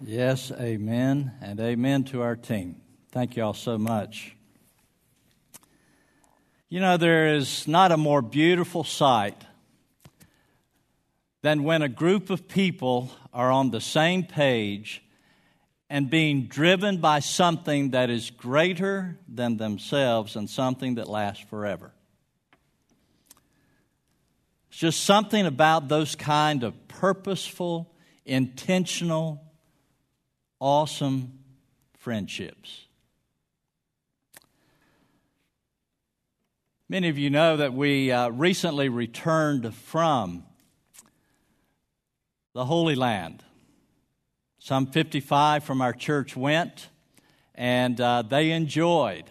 Yes, amen, and amen to our team. Thank you all so much. You know, there is not a more beautiful sight than when a group of people are on the same page and being driven by something that is greater than themselves and something that lasts forever. It's just something about those kind of purposeful, intentional, awesome friendships. Many of you know that we uh, recently returned from the Holy Land. Some 55 from our church went, and uh, they enjoyed,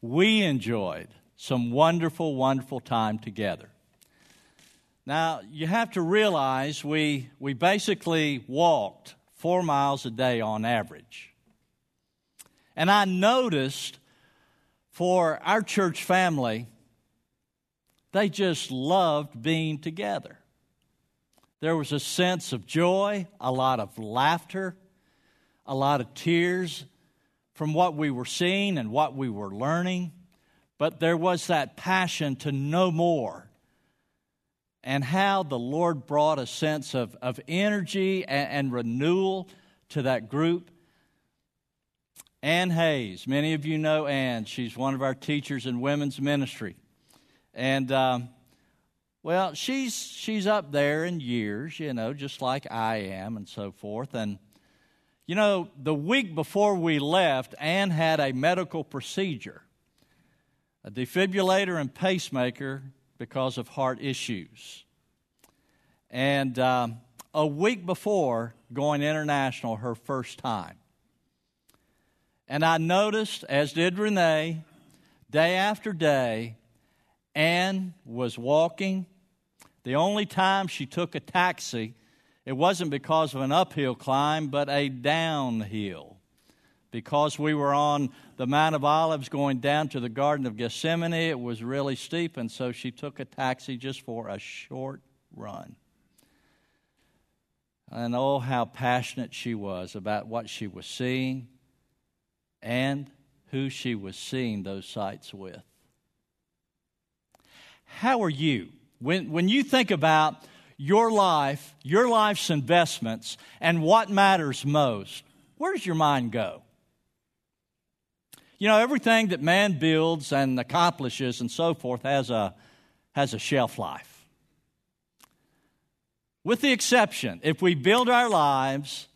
we enjoyed some wonderful, wonderful time together. Now, you have to realize we, we basically walked four miles a day on average. And I noticed for our church family, they just loved being together. There was a sense of joy, a lot of laughter, a lot of tears from what we were seeing and what we were learning. But there was that passion to know more and how the Lord brought a sense of, of energy and, and renewal to that group. Ann Hayes, many of you know Ann. She's one of our teachers in women's ministry. And, um, well, she's, she's up there in years, you know, just like I am and so forth. And, you know, the week before we left, Ann had a medical procedure a defibrillator and pacemaker because of heart issues. And um, a week before going international, her first time. And I noticed, as did Renee, day after day, Ann was walking. The only time she took a taxi, it wasn't because of an uphill climb, but a downhill because we were on the Mount of Olives going down to the Garden of Gethsemane. It was really steep, and so she took a taxi just for a short run. And oh, how passionate she was about what she was seeing and who she was seeing those sights with. How are you? When, when you think about your life, your life's investments, and what matters most, where does your mind go? You know, everything that man builds and accomplishes and so forth has a, has a shelf life. With the exception, if we build our lives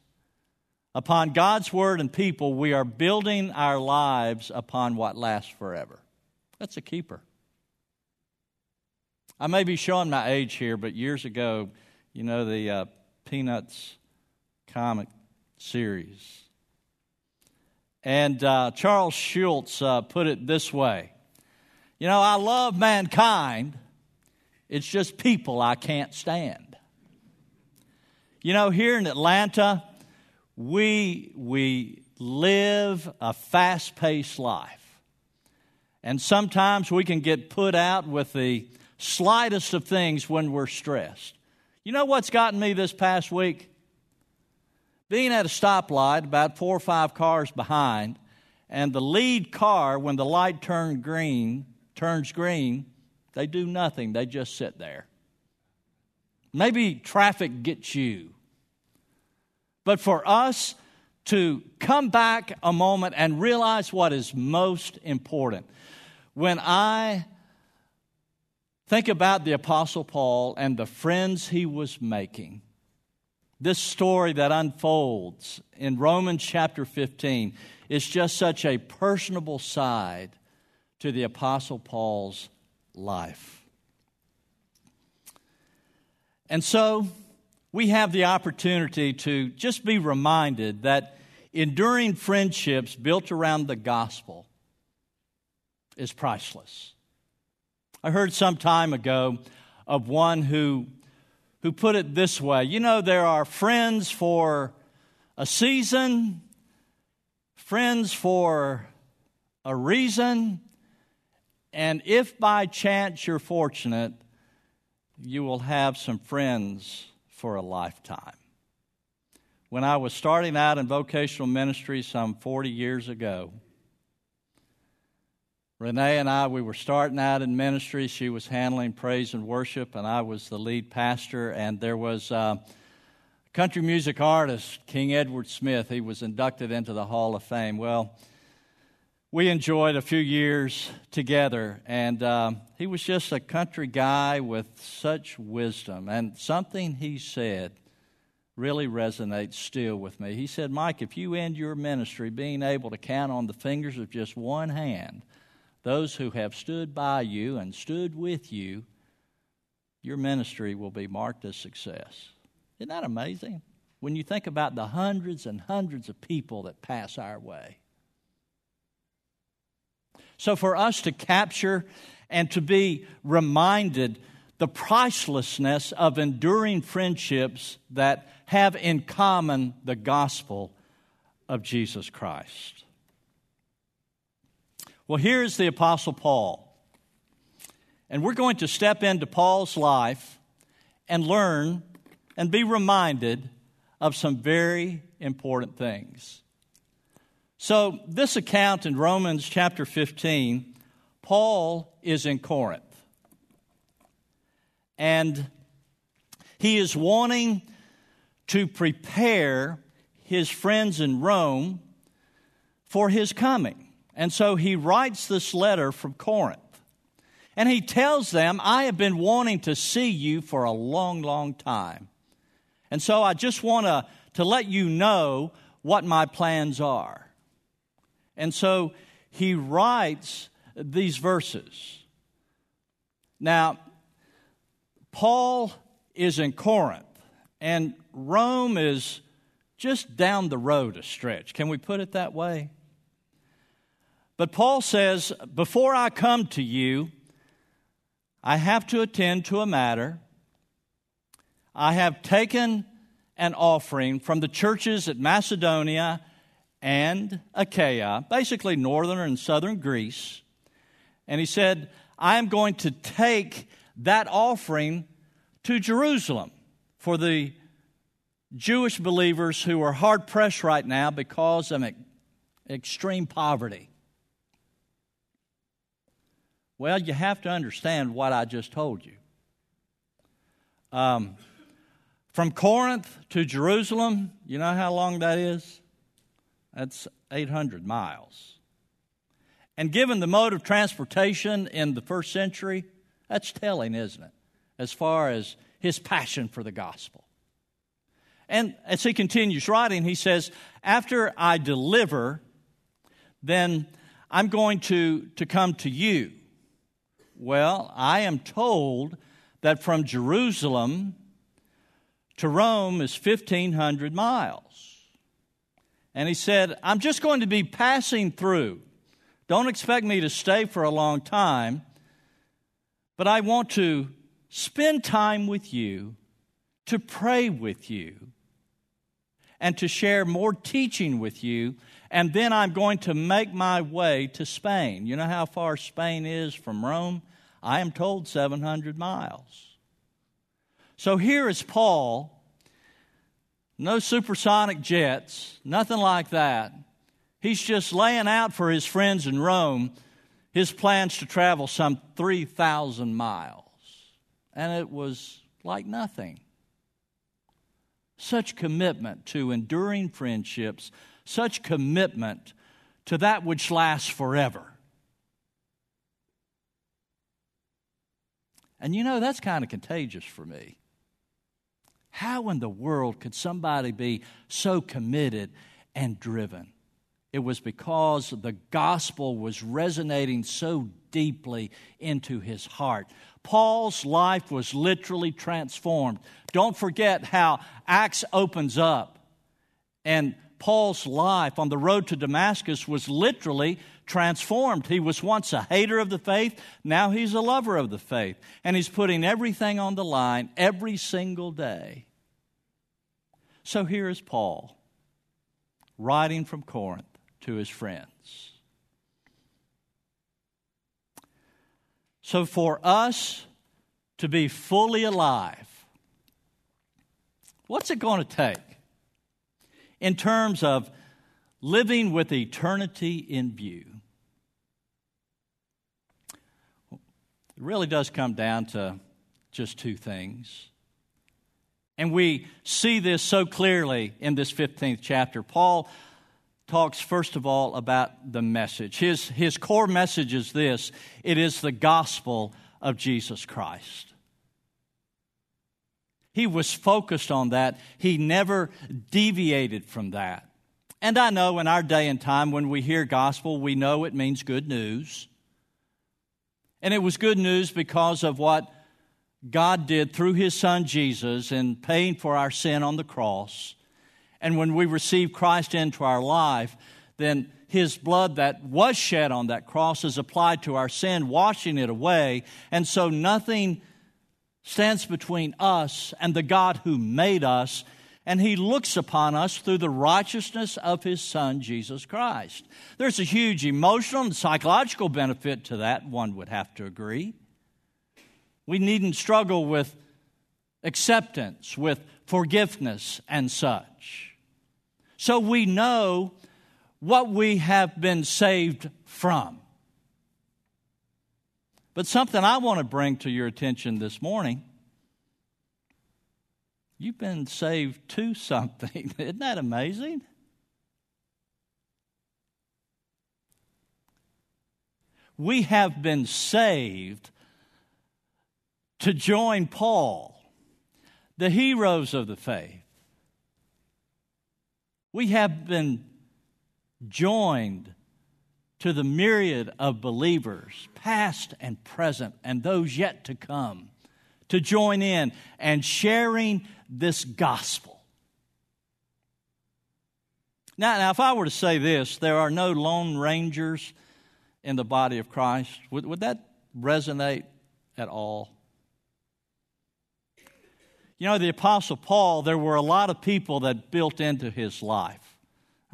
upon God's word and people, we are building our lives upon what lasts forever. That's a keeper. I may be showing my age here, but years ago, you know, the uh, Peanuts comic series and uh, Charles Schulz uh, put it this way You know, I love mankind, it's just people I can't stand. You know, here in Atlanta, we, we live a fast paced life. And sometimes we can get put out with the slightest of things when we're stressed. You know what's gotten me this past week? Being at a stoplight about four or five cars behind, and the lead car, when the light turn green, turns green, they do nothing. They just sit there. Maybe traffic gets you. But for us to come back a moment and realize what is most important. When I think about the Apostle Paul and the friends he was making, this story that unfolds in Romans chapter 15 is just such a personable side to the Apostle Paul's life. And so we have the opportunity to just be reminded that enduring friendships built around the gospel is priceless. I heard some time ago of one who who put it this way You know, there are friends for a season, friends for a reason, and if by chance you're fortunate, you will have some friends for a lifetime. when I was starting out in vocational ministry some 40 years ago. Renee and I, we were starting out in ministry. She was handling praise and worship, and I was the lead pastor. And there was a country music artist, King Edward Smith. He was inducted into the Hall of Fame. Well, we enjoyed a few years together, and um, he was just a country guy with such wisdom. And something he said really resonates still with me. He said, Mike, if you end your ministry being able to count on the fingers of just one hand those who have stood by you and stood with you, your ministry will be marked as success. Isn't that amazing? When you think about the hundreds and hundreds of people that pass our way. So, for us to capture and to be reminded the pricelessness of enduring friendships that have in common the gospel of Jesus Christ. Well, here's the Apostle Paul. And we're going to step into Paul's life and learn and be reminded of some very important things. So, this account in Romans chapter 15, Paul is in Corinth. And he is wanting to prepare his friends in Rome for his coming. And so he writes this letter from Corinth. And he tells them, I have been wanting to see you for a long, long time. And so I just want to, to let you know what my plans are. And so he writes these verses. Now, Paul is in Corinth, and Rome is just down the road a stretch. Can we put it that way? But Paul says, Before I come to you, I have to attend to a matter. I have taken an offering from the churches at Macedonia and Achaia, basically northern and southern Greece. And he said, I am going to take that offering to Jerusalem for the Jewish believers who are hard pressed right now because of extreme poverty. Well, you have to understand what I just told you. Um, from Corinth to Jerusalem, you know how long that is? That's 800 miles. And given the mode of transportation in the first century, that's telling, isn't it? As far as his passion for the gospel. And as he continues writing, he says, After I deliver, then I'm going to, to come to you. Well, I am told that from Jerusalem to Rome is 1,500 miles. And he said, I'm just going to be passing through. Don't expect me to stay for a long time, but I want to spend time with you, to pray with you, and to share more teaching with you. And then I'm going to make my way to Spain. You know how far Spain is from Rome? I am told 700 miles. So here is Paul no supersonic jets, nothing like that. He's just laying out for his friends in Rome his plans to travel some 3,000 miles. And it was like nothing. Such commitment to enduring friendships, such commitment to that which lasts forever. And you know, that's kind of contagious for me. How in the world could somebody be so committed and driven? It was because the gospel was resonating so deeply into his heart. Paul's life was literally transformed. Don't forget how Acts opens up. And Paul's life on the road to Damascus was literally transformed. He was once a hater of the faith, now he's a lover of the faith. And he's putting everything on the line every single day. So here is Paul writing from Corinth to his friends. So for us to be fully alive, what's it going to take? In terms of living with eternity in view. It really does come down to just two things. And we see this so clearly in this 15th chapter. Paul talks, first of all, about the message. His, his core message is this it is the gospel of Jesus Christ. He was focused on that, he never deviated from that. And I know in our day and time, when we hear gospel, we know it means good news. And it was good news because of what God did through his son Jesus in paying for our sin on the cross. And when we receive Christ into our life, then his blood that was shed on that cross is applied to our sin, washing it away. And so nothing stands between us and the God who made us. And he looks upon us through the righteousness of his son, Jesus Christ. There's a huge emotional and psychological benefit to that, one would have to agree. We needn't struggle with acceptance, with forgiveness, and such. So we know what we have been saved from. But something I want to bring to your attention this morning you've been saved to something. Isn't that amazing? We have been saved to join Paul, the heroes of the faith. We have been joined to the myriad of believers, past and present, and those yet to come, to join in and sharing this gospel. Now, now if I were to say this, there are no lone rangers in the body of Christ, would, would that resonate at all? You know, the Apostle Paul, there were a lot of people that built into his life.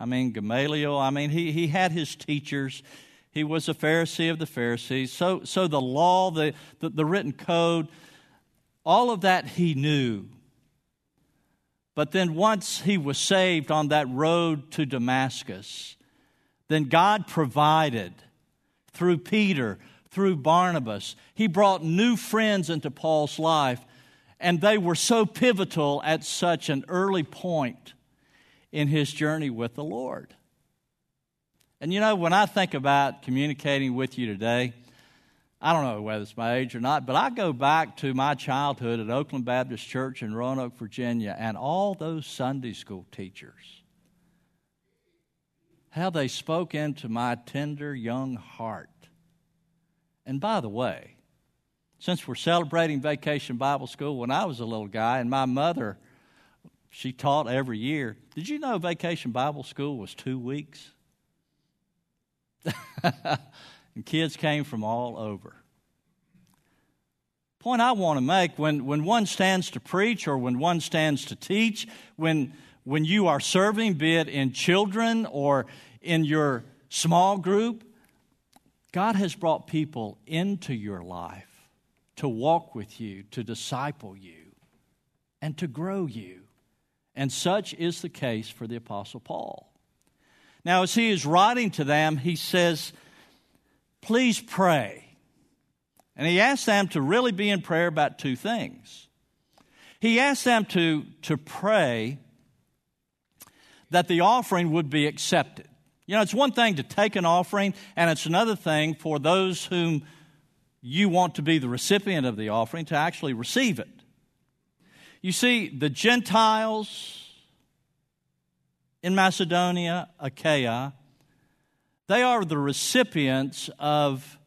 I mean, Gamaliel, I mean, he, he had his teachers. He was a Pharisee of the Pharisees. So, so the law, the, the, the written code, all of that he knew. But then once he was saved on that road to Damascus, then God provided through Peter, through Barnabas. He brought new friends into Paul's life and they were so pivotal at such an early point in his journey with the Lord. And you know, when I think about communicating with you today, I don't know whether it's my age or not, but I go back to my childhood at Oakland Baptist Church in Roanoke, Virginia, and all those Sunday school teachers. How they spoke into my tender young heart. And by the way, since we're celebrating Vacation Bible School, when I was a little guy, and my mother, she taught every year. Did you know Vacation Bible School was two weeks? and kids came from all over. Point I want to make when, when one stands to preach or when one stands to teach, when, when you are serving, be it in children or in your small group, God has brought people into your life to walk with you, to disciple you, and to grow you. And such is the case for the Apostle Paul. Now, as he is writing to them, he says, Please pray. And he asks them to really be in prayer about two things. He asks them to, to pray that the offering would be accepted. You know, it's one thing to take an offering, and it's another thing for those whom you want to be the recipient of the offering to actually receive it. You see, the Gentiles in Macedonia, Achaia, they are the recipients of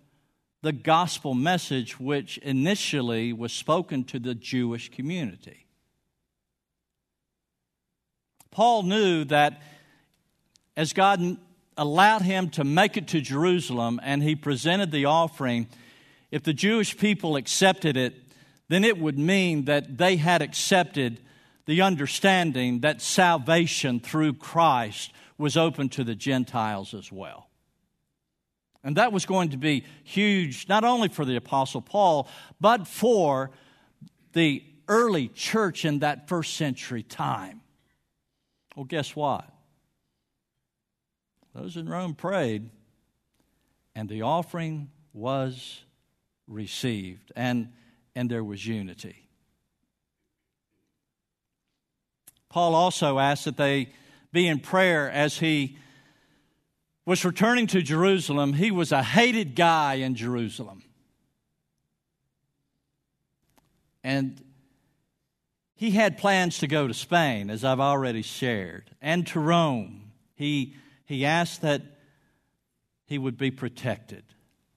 the gospel message which initially was spoken to the Jewish community. Paul knew that as God allowed him to make it to Jerusalem and he presented the offering, if the Jewish people accepted it, then it would mean that they had accepted the understanding that salvation through Christ was open to the Gentiles as well. And that was going to be huge, not only for the Apostle Paul, but for the early church in that first century time. Well, guess what? Those in Rome prayed, and the offering was received, and, and there was unity. Paul also asked that they be in prayer as he was returning to Jerusalem. He was a hated guy in Jerusalem. And he had plans to go to Spain, as I've already shared, and to Rome. He, he asked that he would be protected,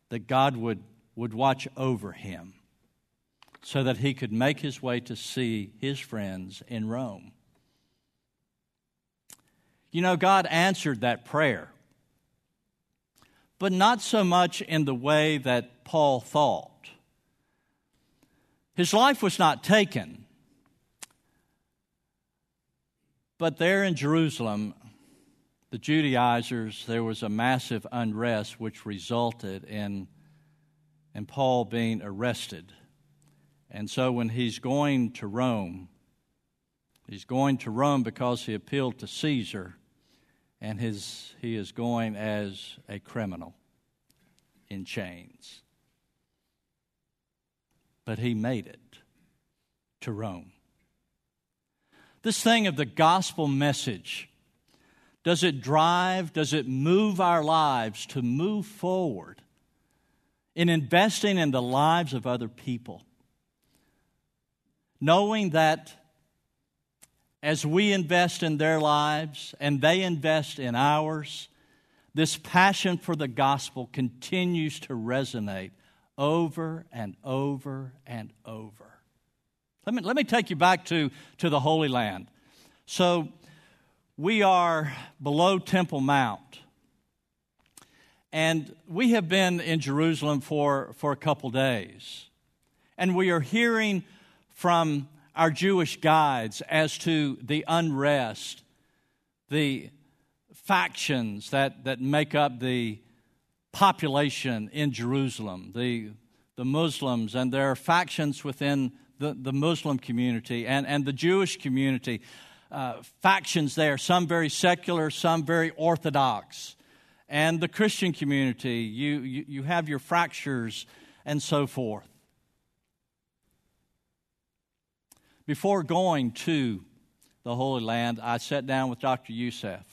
that God would, would watch over him, so that he could make his way to see his friends in Rome. You know, God answered that prayer, but not so much in the way that Paul thought. His life was not taken, but there in Jerusalem, the Judaizers, there was a massive unrest which resulted in, in Paul being arrested. And so when he's going to Rome, he's going to Rome because he appealed to Caesar and his, he is going as a criminal in chains. But he made it to Rome. This thing of the gospel message does it drive, does it move our lives to move forward in investing in the lives of other people? Knowing that as we invest in their lives and they invest in ours, this passion for the gospel continues to resonate over and over and over. Let me, let me take you back to, to the Holy Land. So, we are below Temple Mount. And we have been in Jerusalem for, for a couple days. And we are hearing from our Jewish guides as to the unrest, the factions that, that make up the population in Jerusalem, the, the Muslims, and there are factions within the, the Muslim community and, and the Jewish community. Uh, factions there, some very secular, some very orthodox. And the Christian community, you, you, you have your fractures and so forth. Before going to the Holy Land, I sat down with Dr. Youssef,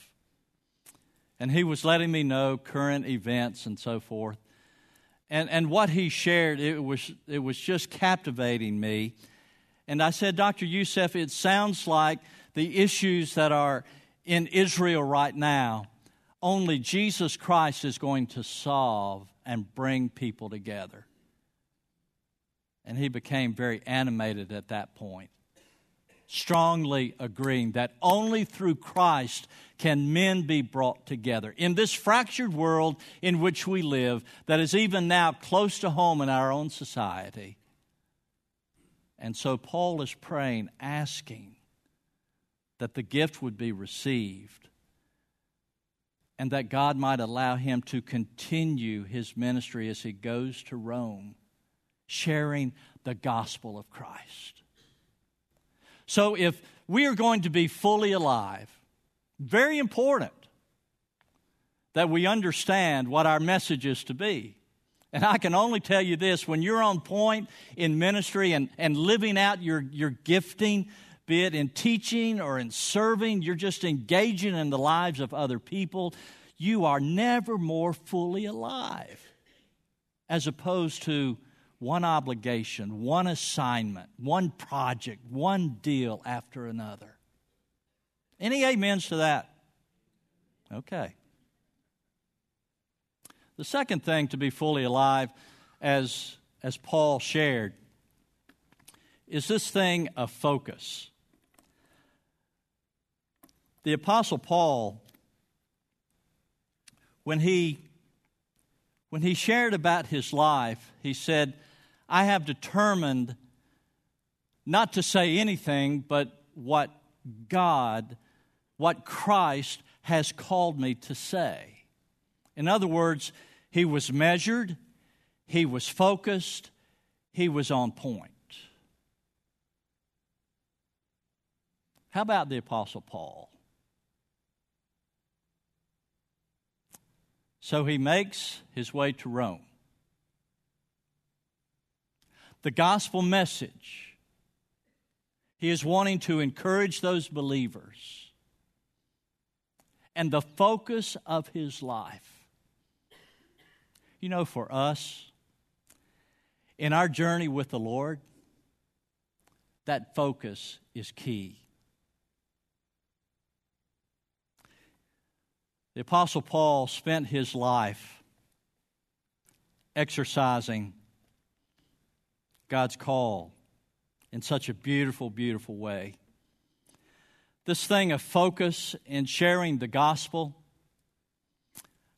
and he was letting me know current events and so forth. And, and what he shared, it was, it was just captivating me. And I said, Dr. Youssef, it sounds like the issues that are in Israel right now, only Jesus Christ is going to solve and bring people together. And he became very animated at that point strongly agreeing that only through Christ can men be brought together. In this fractured world in which we live, that is even now close to home in our own society. And so Paul is praying, asking that the gift would be received and that God might allow him to continue his ministry as he goes to Rome, sharing the gospel of Christ. So, if we are going to be fully alive, very important that we understand what our message is to be. And I can only tell you this when you're on point in ministry and, and living out your, your gifting, be it in teaching or in serving, you're just engaging in the lives of other people, you are never more fully alive as opposed to one obligation, one assignment, one project, one deal after another. Any amens to that? Okay. The second thing to be fully alive, as, as Paul shared, is this thing of focus. The Apostle Paul, when he, when he shared about his life, he said, I have determined not to say anything but what God, what Christ has called me to say. In other words, he was measured, he was focused, he was on point. How about the Apostle Paul? So he makes his way to Rome. The gospel message, he is wanting to encourage those believers. And the focus of his life. You know, for us, in our journey with the Lord, that focus is key. The Apostle Paul spent his life exercising God's call in such a beautiful, beautiful way. This thing of focus in sharing the gospel.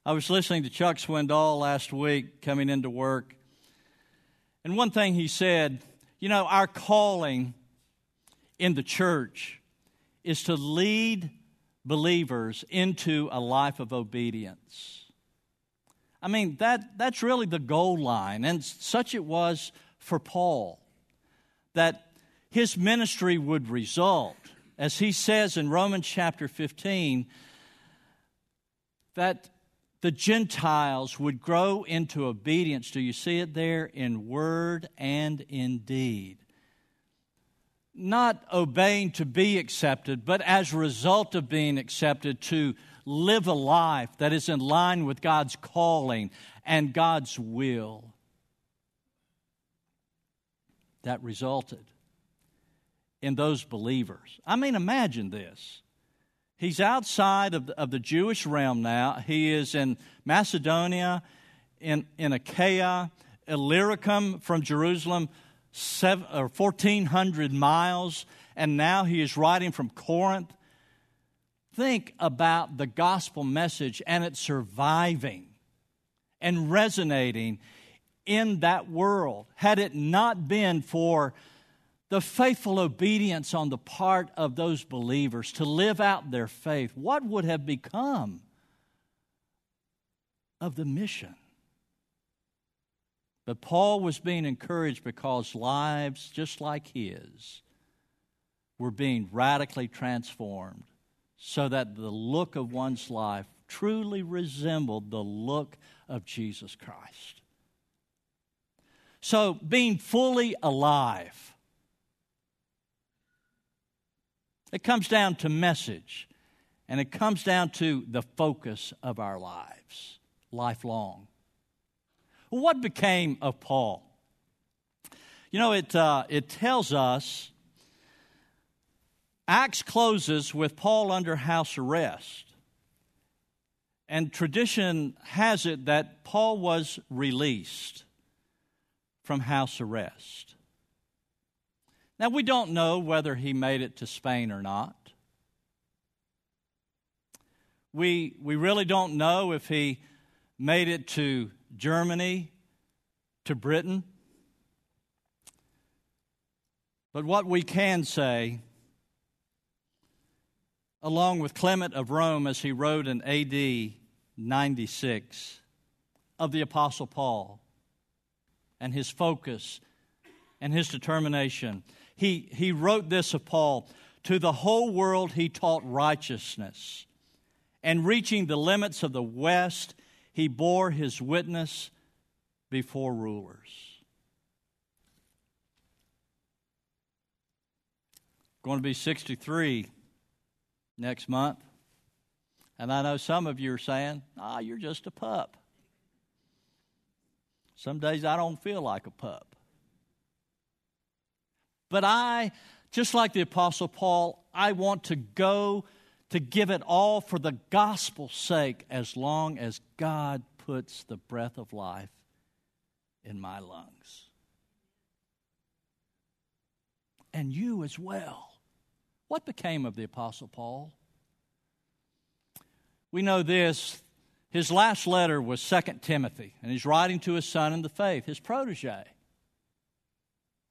I was listening to Chuck Swindoll last week coming into work, and one thing he said, you know, our calling in the church is to lead believers into a life of obedience. I mean, that, that's really the goal line, and such it was for Paul, that his ministry would result, as he says in Romans chapter 15, that the Gentiles would grow into obedience. Do you see it there? In word and in deed not obeying to be accepted, but as a result of being accepted, to live a life that is in line with God's calling and God's will. That resulted in those believers. I mean, imagine this. He's outside of the, of the Jewish realm now. He is in Macedonia, in, in Achaia, Illyricum from Jerusalem, seven, or 1,400 miles, and now he is writing from Corinth. Think about the gospel message and it surviving and resonating in that world. Had it not been for the faithful obedience on the part of those believers to live out their faith, what would have become of the mission? But Paul was being encouraged because lives just like his were being radically transformed so that the look of one's life truly resembled the look of Jesus Christ. So, being fully alive, it comes down to message, and it comes down to the focus of our lives, lifelong. What became of Paul? You know, it, uh, it tells us, Acts closes with Paul under house arrest. And tradition has it that Paul was released from house arrest. Now, we don't know whether he made it to Spain or not. We, we really don't know if he made it to Germany to Britain. But what we can say, along with Clement of Rome as he wrote in AD 96, of the Apostle Paul and his focus and his determination. He, he wrote this of Paul To the whole world he taught righteousness, and reaching the limits of the West, he bore his witness before rulers. Going to be 63 next month. And I know some of you are saying, ah, you're just a pup. Some days I don't feel like a pup. But I, just like the Apostle Paul, I want to go to give it all for the gospel's sake as long as God puts the breath of life in my lungs. And you as well. What became of the Apostle Paul? We know this. His last letter was Second Timothy, and he's writing to his son in the faith, his protege.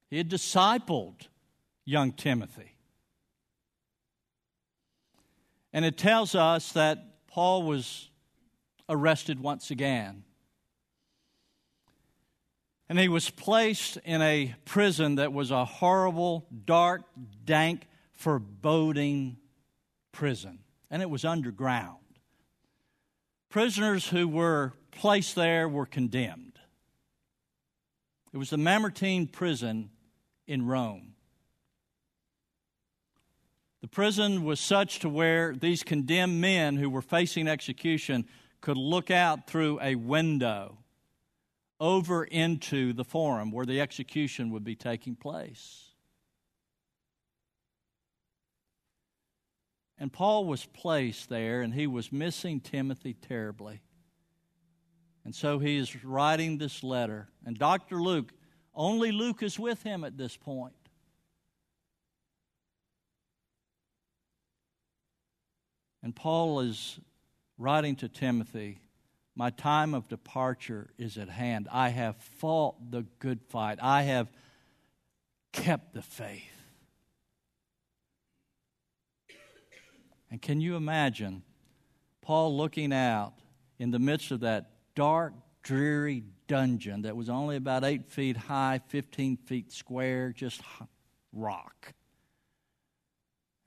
He had discipled young Timothy. And it tells us that Paul was arrested once again. And he was placed in a prison that was a horrible, dark, dank, foreboding prison. And it was underground. prisoners who were placed there were condemned. It was the Mamertine prison in Rome. The prison was such to where these condemned men who were facing execution could look out through a window over into the forum where the execution would be taking place. And Paul was placed there, and he was missing Timothy terribly. And so he is writing this letter. And Dr. Luke, only Luke is with him at this point. And Paul is writing to Timothy My time of departure is at hand. I have fought the good fight, I have kept the faith. And can you imagine Paul looking out in the midst of that dark, dreary dungeon that was only about eight feet high, 15 feet square, just rock,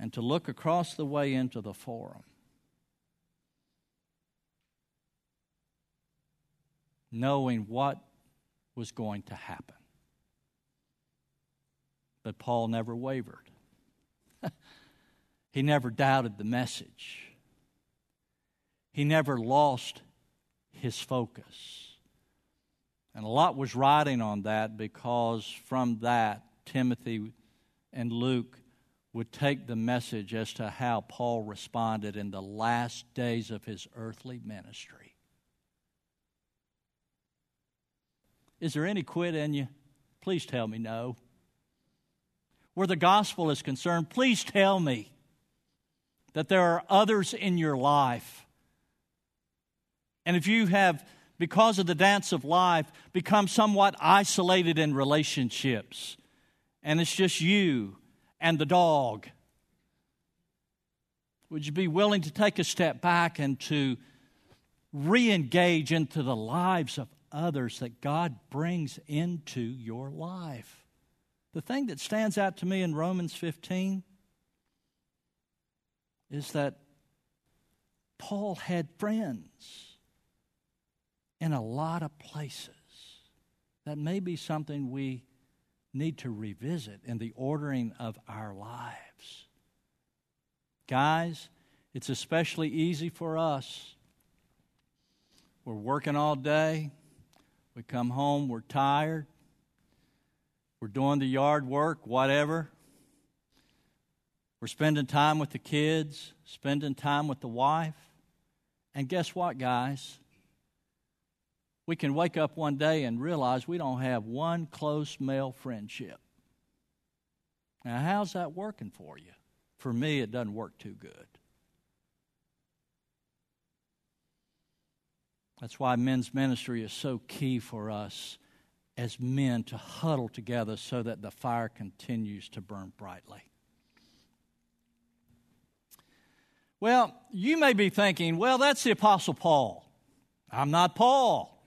and to look across the way into the forum? Knowing what was going to happen. But Paul never wavered. He never doubted the message. He never lost his focus. And a lot was riding on that because from that, Timothy and Luke would take the message as to how Paul responded in the last days of his earthly ministry. Is there any quit in you? Please tell me no. Where the gospel is concerned, please tell me that there are others in your life. And if you have, because of the dance of life, become somewhat isolated in relationships, and it's just you and the dog, would you be willing to take a step back and to re engage into the lives of others that God brings into your life? The thing that stands out to me in Romans 15 is that Paul had friends in a lot of places. That may be something we need to revisit in the ordering of our lives. Guys, it's especially easy for us. We're working all day. We come home, we're tired. We're doing the yard work, whatever. We're spending time with the kids, spending time with the wife. And guess what, guys? We can wake up one day and realize we don't have one close male friendship. Now, how's that working for you? For me, it doesn't work too good. That's why men's ministry is so key for us as men to huddle together so that the fire continues to burn brightly. Well, you may be thinking, well, that's the Apostle Paul. I'm not Paul.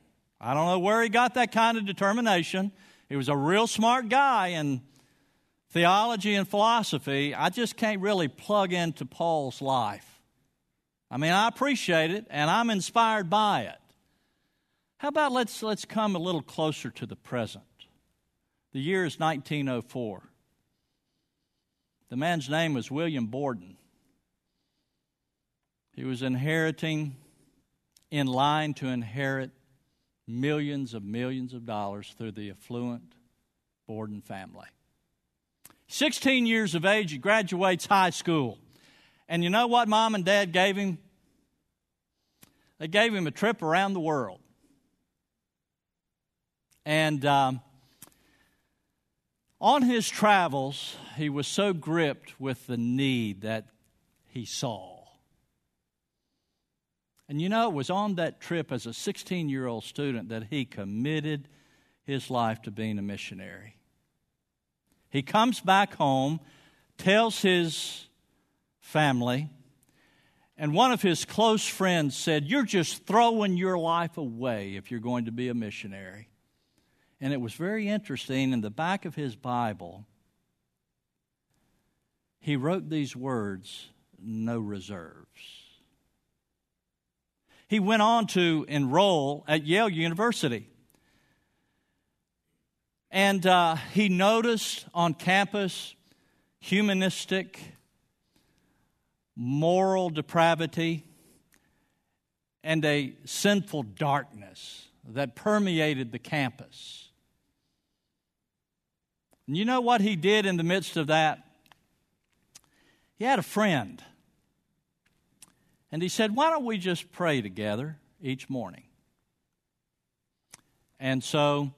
I don't know where he got that kind of determination. He was a real smart guy in theology and philosophy. I just can't really plug into Paul's life. I mean, I appreciate it and I'm inspired by it. How about let's, let's come a little closer to the present? The year is 1904. The man's name was William Borden. He was inheriting, in line to inherit millions of millions of dollars through the affluent Borden family. 16 years of age, he graduates high school. And you know what mom and dad gave him? They gave him a trip around the world. And um, on his travels, he was so gripped with the need that he saw and you know, it was on that trip as a 16 year old student that he committed his life to being a missionary. He comes back home, tells his family, and one of his close friends said, You're just throwing your life away if you're going to be a missionary. And it was very interesting. In the back of his Bible, he wrote these words no reserves. He went on to enroll at Yale University. And uh, he noticed on campus humanistic, moral depravity, and a sinful darkness that permeated the campus. And you know what he did in the midst of that? He had a friend. And he said, Why don't we just pray together each morning? And so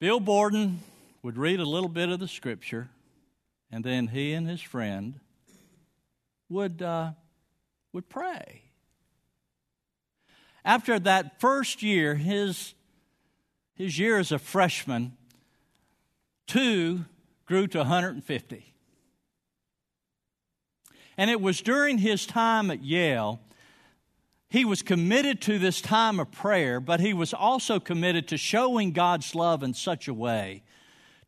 Bill Borden would read a little bit of the scripture, and then he and his friend would, uh, would pray. After that first year, his, his year as a freshman, two grew to 150. And it was during his time at Yale he was committed to this time of prayer, but he was also committed to showing God's love in such a way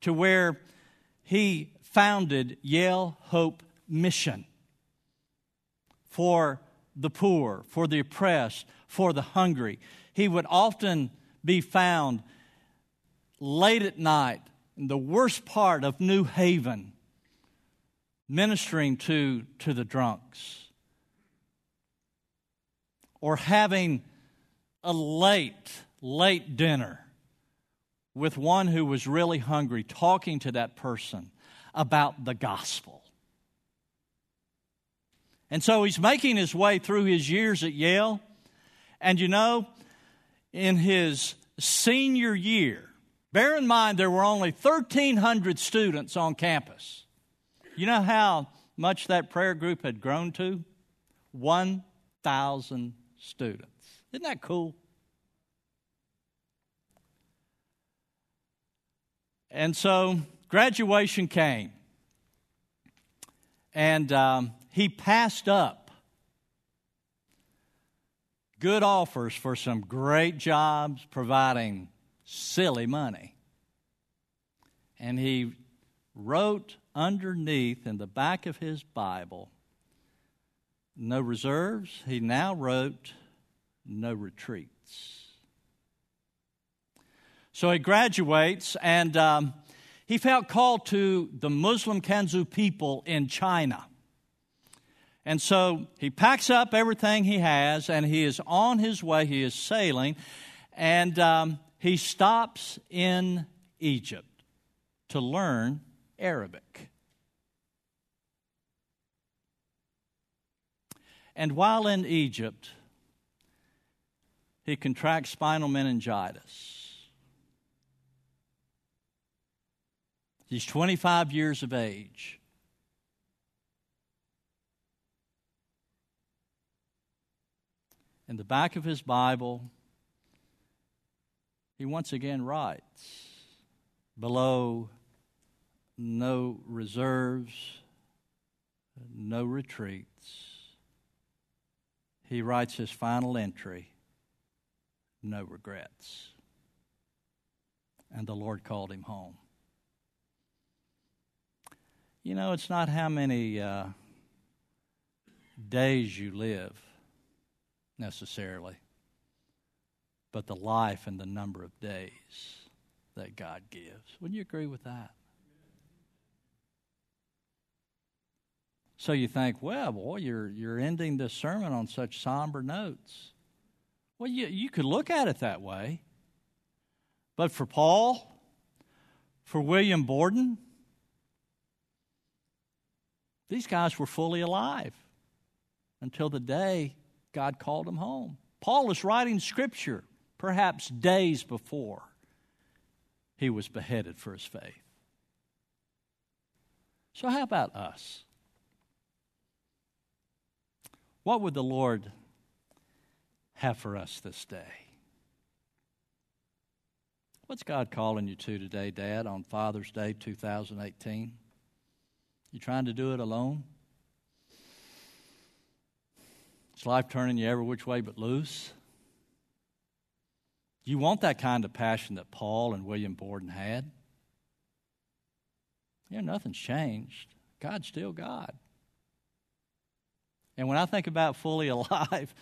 to where he founded Yale Hope Mission for the poor, for the oppressed, for the hungry. He would often be found late at night in the worst part of New Haven ministering to, to the drunks or having a late, late dinner with one who was really hungry, talking to that person about the gospel. And so he's making his way through his years at Yale. And you know, in his senior year, bear in mind there were only 1,300 students on campus. You know how much that prayer group had grown to? 1,000 students. Isn't that cool? And so graduation came, and um, he passed up good offers for some great jobs providing silly money. And he wrote underneath in the back of his Bible, no reserves. He now wrote no retreats. So he graduates and um, he felt called to the Muslim Kansu people in China. And so he packs up everything he has and he is on his way. He is sailing and um, he stops in Egypt to learn Arabic. And while in Egypt, he contracts spinal meningitis. He's 25 years of age. In the back of his Bible, he once again writes below no reserves, no retreats he writes his final entry no regrets. And the Lord called him home. You know, it's not how many uh, days you live necessarily, but the life and the number of days that God gives. Wouldn't you agree with that? So you think, well, boy, you're, you're ending this sermon on such somber notes. Well, you, you could look at it that way. But for Paul, for William Borden, these guys were fully alive until the day God called them home. Paul was writing scripture perhaps days before he was beheaded for his faith. So, how about us? What would the Lord have for us this day? What's God calling you to today, Dad, on Father's Day 2018? You trying to do it alone? Is life turning you every which way but loose? You want that kind of passion that Paul and William Borden had? Yeah, nothing's changed. God's still God. And when I think about fully alive,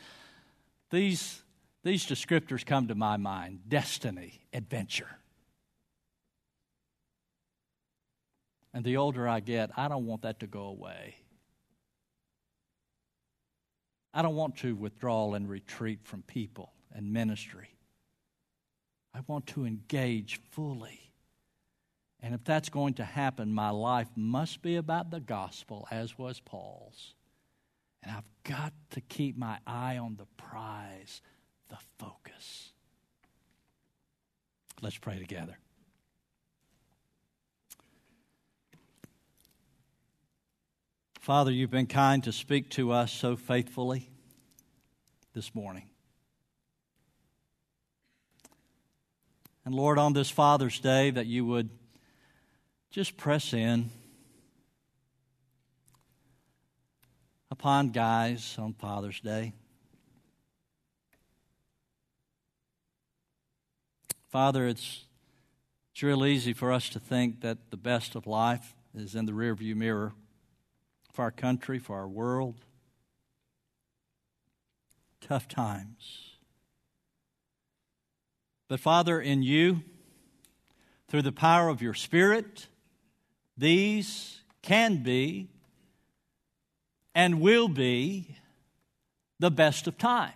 these, these descriptors come to my mind destiny, adventure. And the older I get, I don't want that to go away. I don't want to withdraw and retreat from people and ministry. I want to engage fully. And if that's going to happen, my life must be about the gospel, as was Paul's. And I've got to keep my eye on the prize, the focus. Let's pray together. Father, you've been kind to speak to us so faithfully this morning. And Lord, on this Father's Day, that you would just press in upon guys on Father's Day. Father, it's, it's real easy for us to think that the best of life is in the rearview mirror for our country, for our world. Tough times. But Father, in you, through the power of your Spirit, these can be and will be the best of times.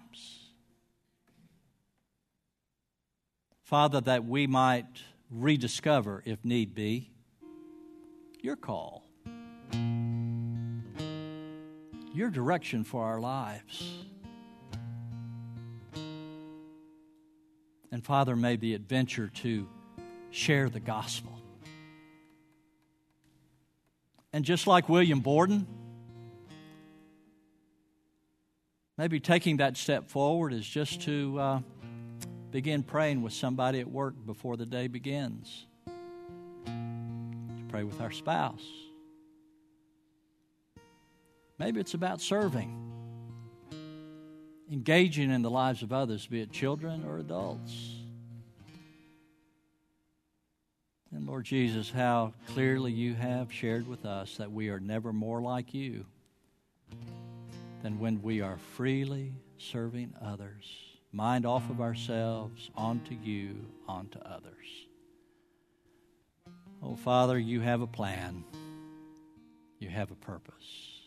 Father, that we might rediscover, if need be, your call your direction for our lives. And Father, may the adventure to share the gospel. And just like William Borden, maybe taking that step forward is just to uh, begin praying with somebody at work before the day begins. To pray with our spouse Maybe it's about serving, engaging in the lives of others, be it children or adults. And Lord Jesus, how clearly you have shared with us that we are never more like you than when we are freely serving others, mind off of ourselves, onto you, onto others. Oh, Father, you have a plan, you have a purpose.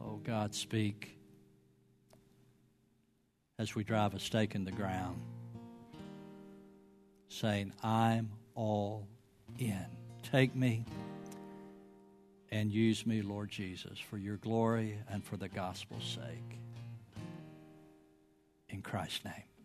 Oh, God, speak as we drive a stake in the ground, saying, I'm all in. Take me and use me, Lord Jesus, for your glory and for the gospel's sake. In Christ's name.